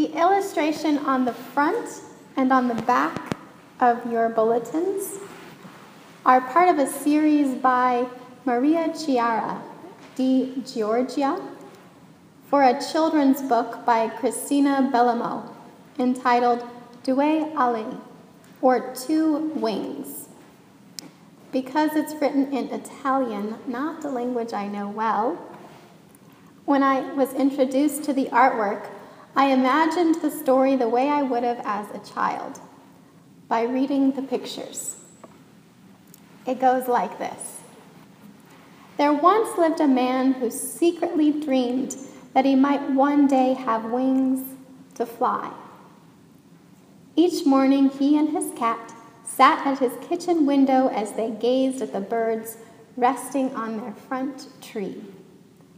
The illustration on the front and on the back of your bulletins are part of a series by Maria Chiara di Giorgia for a children's book by Cristina Bellemo entitled Due Ali, or Two Wings. Because it's written in Italian, not the language I know well, when I was introduced to the artwork, I imagined the story the way I would have as a child, by reading the pictures. It goes like this There once lived a man who secretly dreamed that he might one day have wings to fly. Each morning, he and his cat sat at his kitchen window as they gazed at the birds resting on their front tree.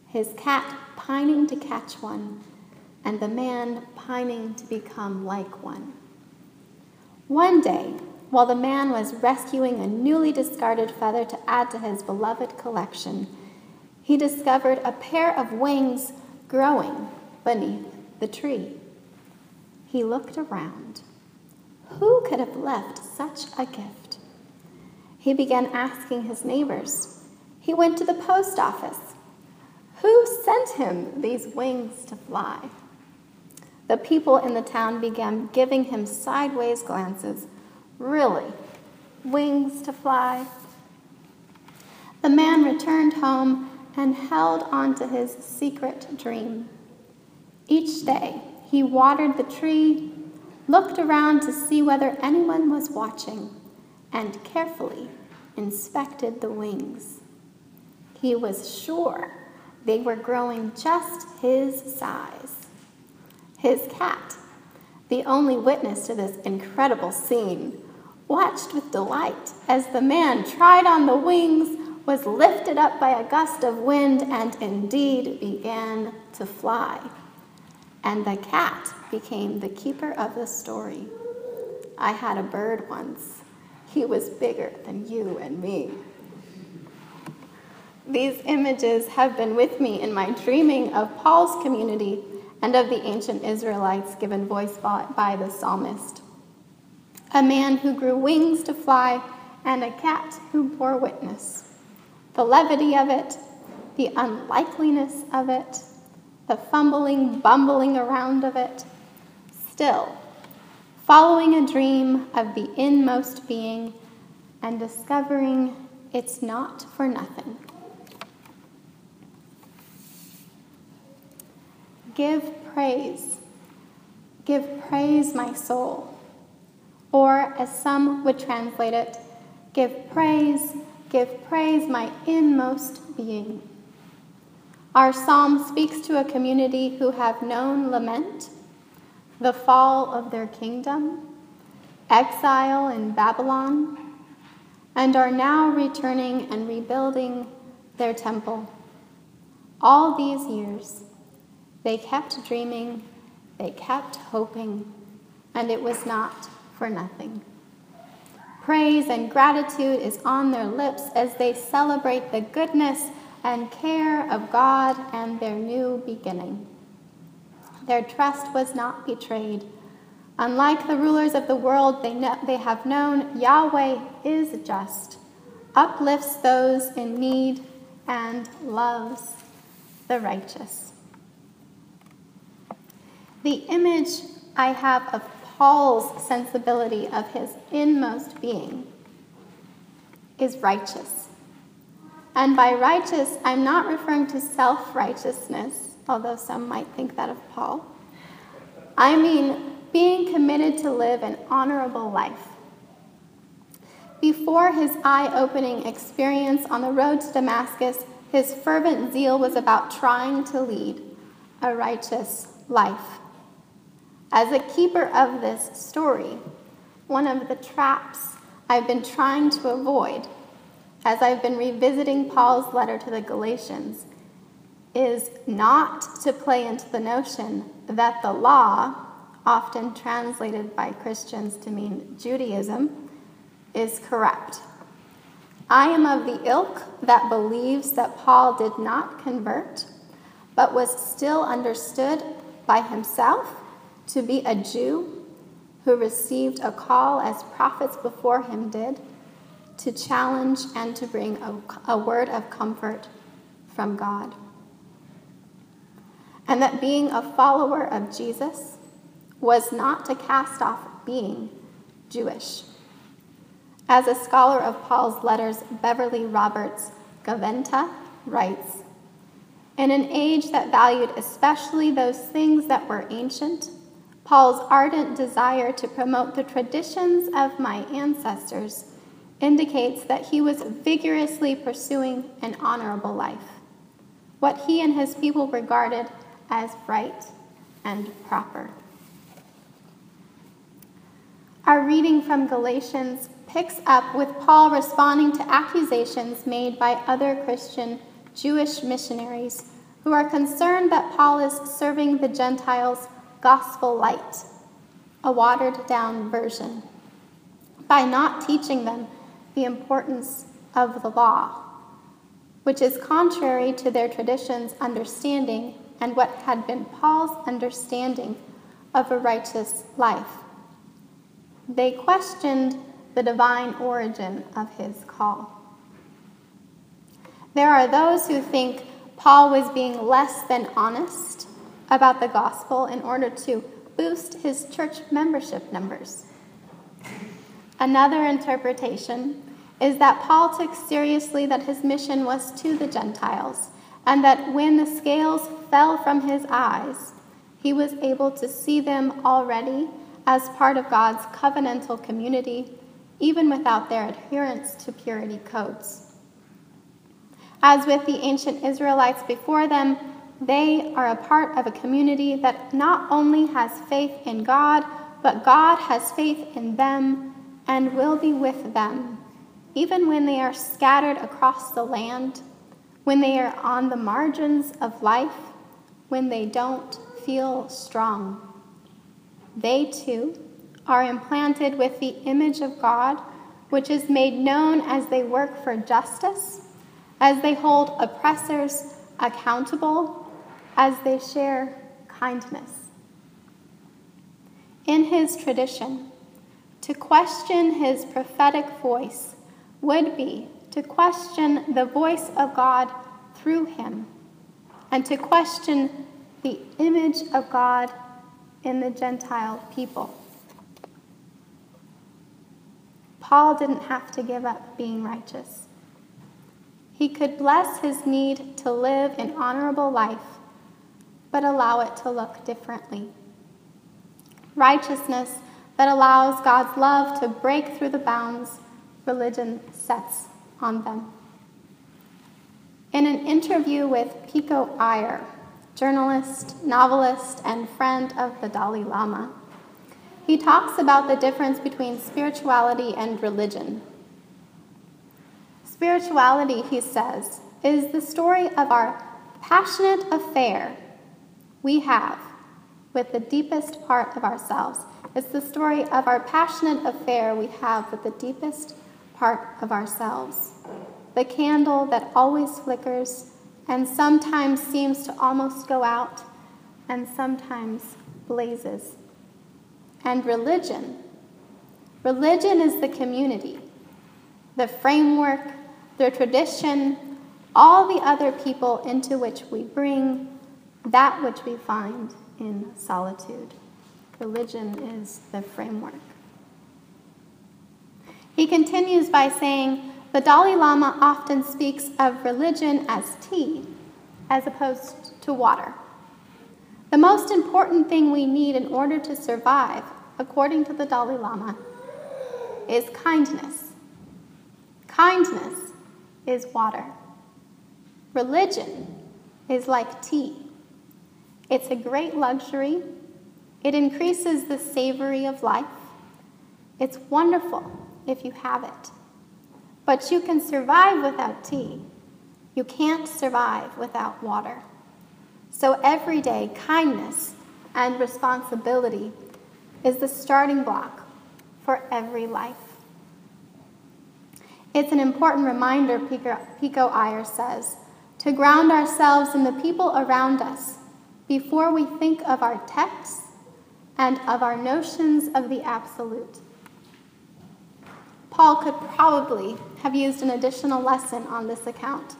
His cat pining to catch one, and the man pining to become like one. One day, while the man was rescuing a newly discarded feather to add to his beloved collection, he discovered a pair of wings growing beneath the tree. He looked around. Who could have left such a gift? He began asking his neighbors. He went to the post office. Who sent him these wings to fly? The people in the town began giving him sideways glances. Really? Wings to fly? The man returned home and held on to his secret dream. Each day, he watered the tree, looked around to see whether anyone was watching, and carefully inspected the wings. He was sure they were growing just his size. His cat, the only witness to this incredible scene, watched with delight as the man tried on the wings, was lifted up by a gust of wind, and indeed began to fly. And the cat became the keeper of the story. I had a bird once. He was bigger than you and me. These images have been with me in my dreaming of Paul's community and of the ancient Israelites given voice by the psalmist. A man who grew wings to fly, and a cat who bore witness. The levity of it, the unlikeliness of it, the fumbling, bumbling around of it. Still, following a dream of the inmost being and discovering it's not for nothing. Give praise. Give praise, my soul. Or, as some would translate it, give praise, give praise, my inmost being. Our psalm speaks to a community who have known lament, the fall of their kingdom, exile in Babylon, and are now returning and rebuilding their temple. All these years, they kept dreaming, they kept hoping, and it was not for nothing. Praise and gratitude is on their lips as they celebrate the goodness and care of God and their new beginning. Their trust was not betrayed. Unlike the rulers of the world, they, know, they have known Yahweh is just, uplifts those in need, and loves the righteous. The image I have of Paul's sensibility of his inmost being is righteous. And by righteous, I'm not referring to self righteousness, although some might think that of Paul. I mean being committed to live an honorable life. Before his eye opening experience on the road to Damascus, his fervent zeal was about trying to lead a righteous life. As a keeper of this story, one of the traps I've been trying to avoid as I've been revisiting Paul's letter to the Galatians is not to play into the notion that the law, often translated by Christians to mean Judaism, is corrupt. I am of the ilk that believes that Paul did not convert, but was still understood by himself to be a Jew who received a call as prophets before him did to challenge and to bring a, a word of comfort from God. And that being a follower of Jesus was not to cast off being Jewish. As a scholar of Paul's letters, Beverly Roberts Gaventa writes In an age that valued especially those things that were ancient, Paul's ardent desire to promote the traditions of my ancestors indicates that he was vigorously pursuing an honorable life, what he and his people regarded as right and proper. Our reading from Galatians picks up with Paul responding to accusations made by other Christian Jewish missionaries who are concerned that Paul is serving the Gentiles gospel light, a watered down version, by not teaching them the importance of the law, which is contrary to their tradition's understanding and what had been Paul's understanding of a righteous life. They questioned the divine origin of his call. There are those who think Paul was being less than honest about the gospel in order to boost his church membership numbers. Another interpretation is that Paul took seriously that his mission was to the Gentiles, and that when the scales fell from his eyes, he was able to see them already as part of God's covenantal community, even without their adherence to purity codes. As with the ancient Israelites before them, they are a part of a community that not only has faith in God, but God has faith in them and will be with them, even when they are scattered across the land, when they are on the margins of life, when they don't feel strong. They too are implanted with the image of God, which is made known as they work for justice, as they hold oppressors accountable as they share kindness. In his tradition, to question his prophetic voice would be to question the voice of God through him and to question the image of God in the Gentile people. Paul didn't have to give up being righteous. He could bless his need to live an honorable life but allow it to look differently. Righteousness that allows God's love to break through the bounds religion sets on them. In an interview with Pico Iyer, journalist, novelist, and friend of the Dalai Lama, he talks about the difference between spirituality and religion. Spirituality, he says, is the story of our passionate affair we have with the deepest part of ourselves. It's the story of our passionate affair we have with the deepest part of ourselves. The candle that always flickers and sometimes seems to almost go out and sometimes blazes. And religion. Religion is the community, the framework, the tradition, all the other people into which we bring that which we find in solitude. Religion is the framework. He continues by saying the Dalai Lama often speaks of religion as tea as opposed to water. The most important thing we need in order to survive, according to the Dalai Lama, is kindness. Kindness is water. Religion is like tea. It's a great luxury. It increases the savory of life. It's wonderful if you have it. But you can survive without tea. You can't survive without water. So every day, kindness and responsibility is the starting block for every life. It's an important reminder, Pico, Iyer says, to ground ourselves in the people around us before we think of our texts, and of our notions of the absolute. Paul could probably have used an additional lesson on this account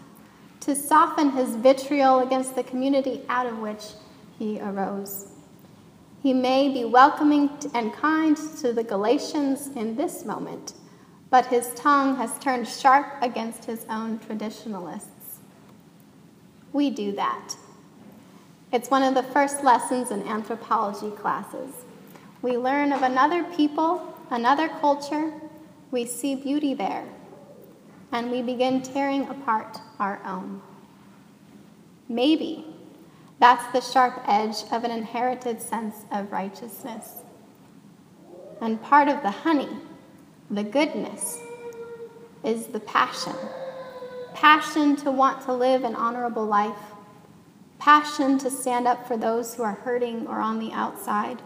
to soften his vitriol against the community out of which he arose. He may be welcoming and kind to the Galatians in this moment, but his tongue has turned sharp against his own traditionalists. We do that. It's one of the first lessons in anthropology classes. We learn of another people, another culture, we see beauty there, and we begin tearing apart our own. Maybe that's the sharp edge of an inherited sense of righteousness. And part of the honey, the goodness, is the passion passion to want to live an honorable life, passion to stand up for those who are hurting or on the outside.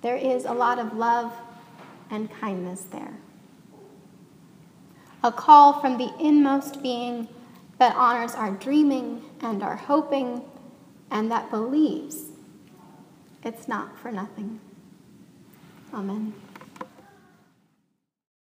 There is a lot of love and kindness there. A call from the inmost being that honors our dreaming and our hoping and that believes it's not for nothing. Amen.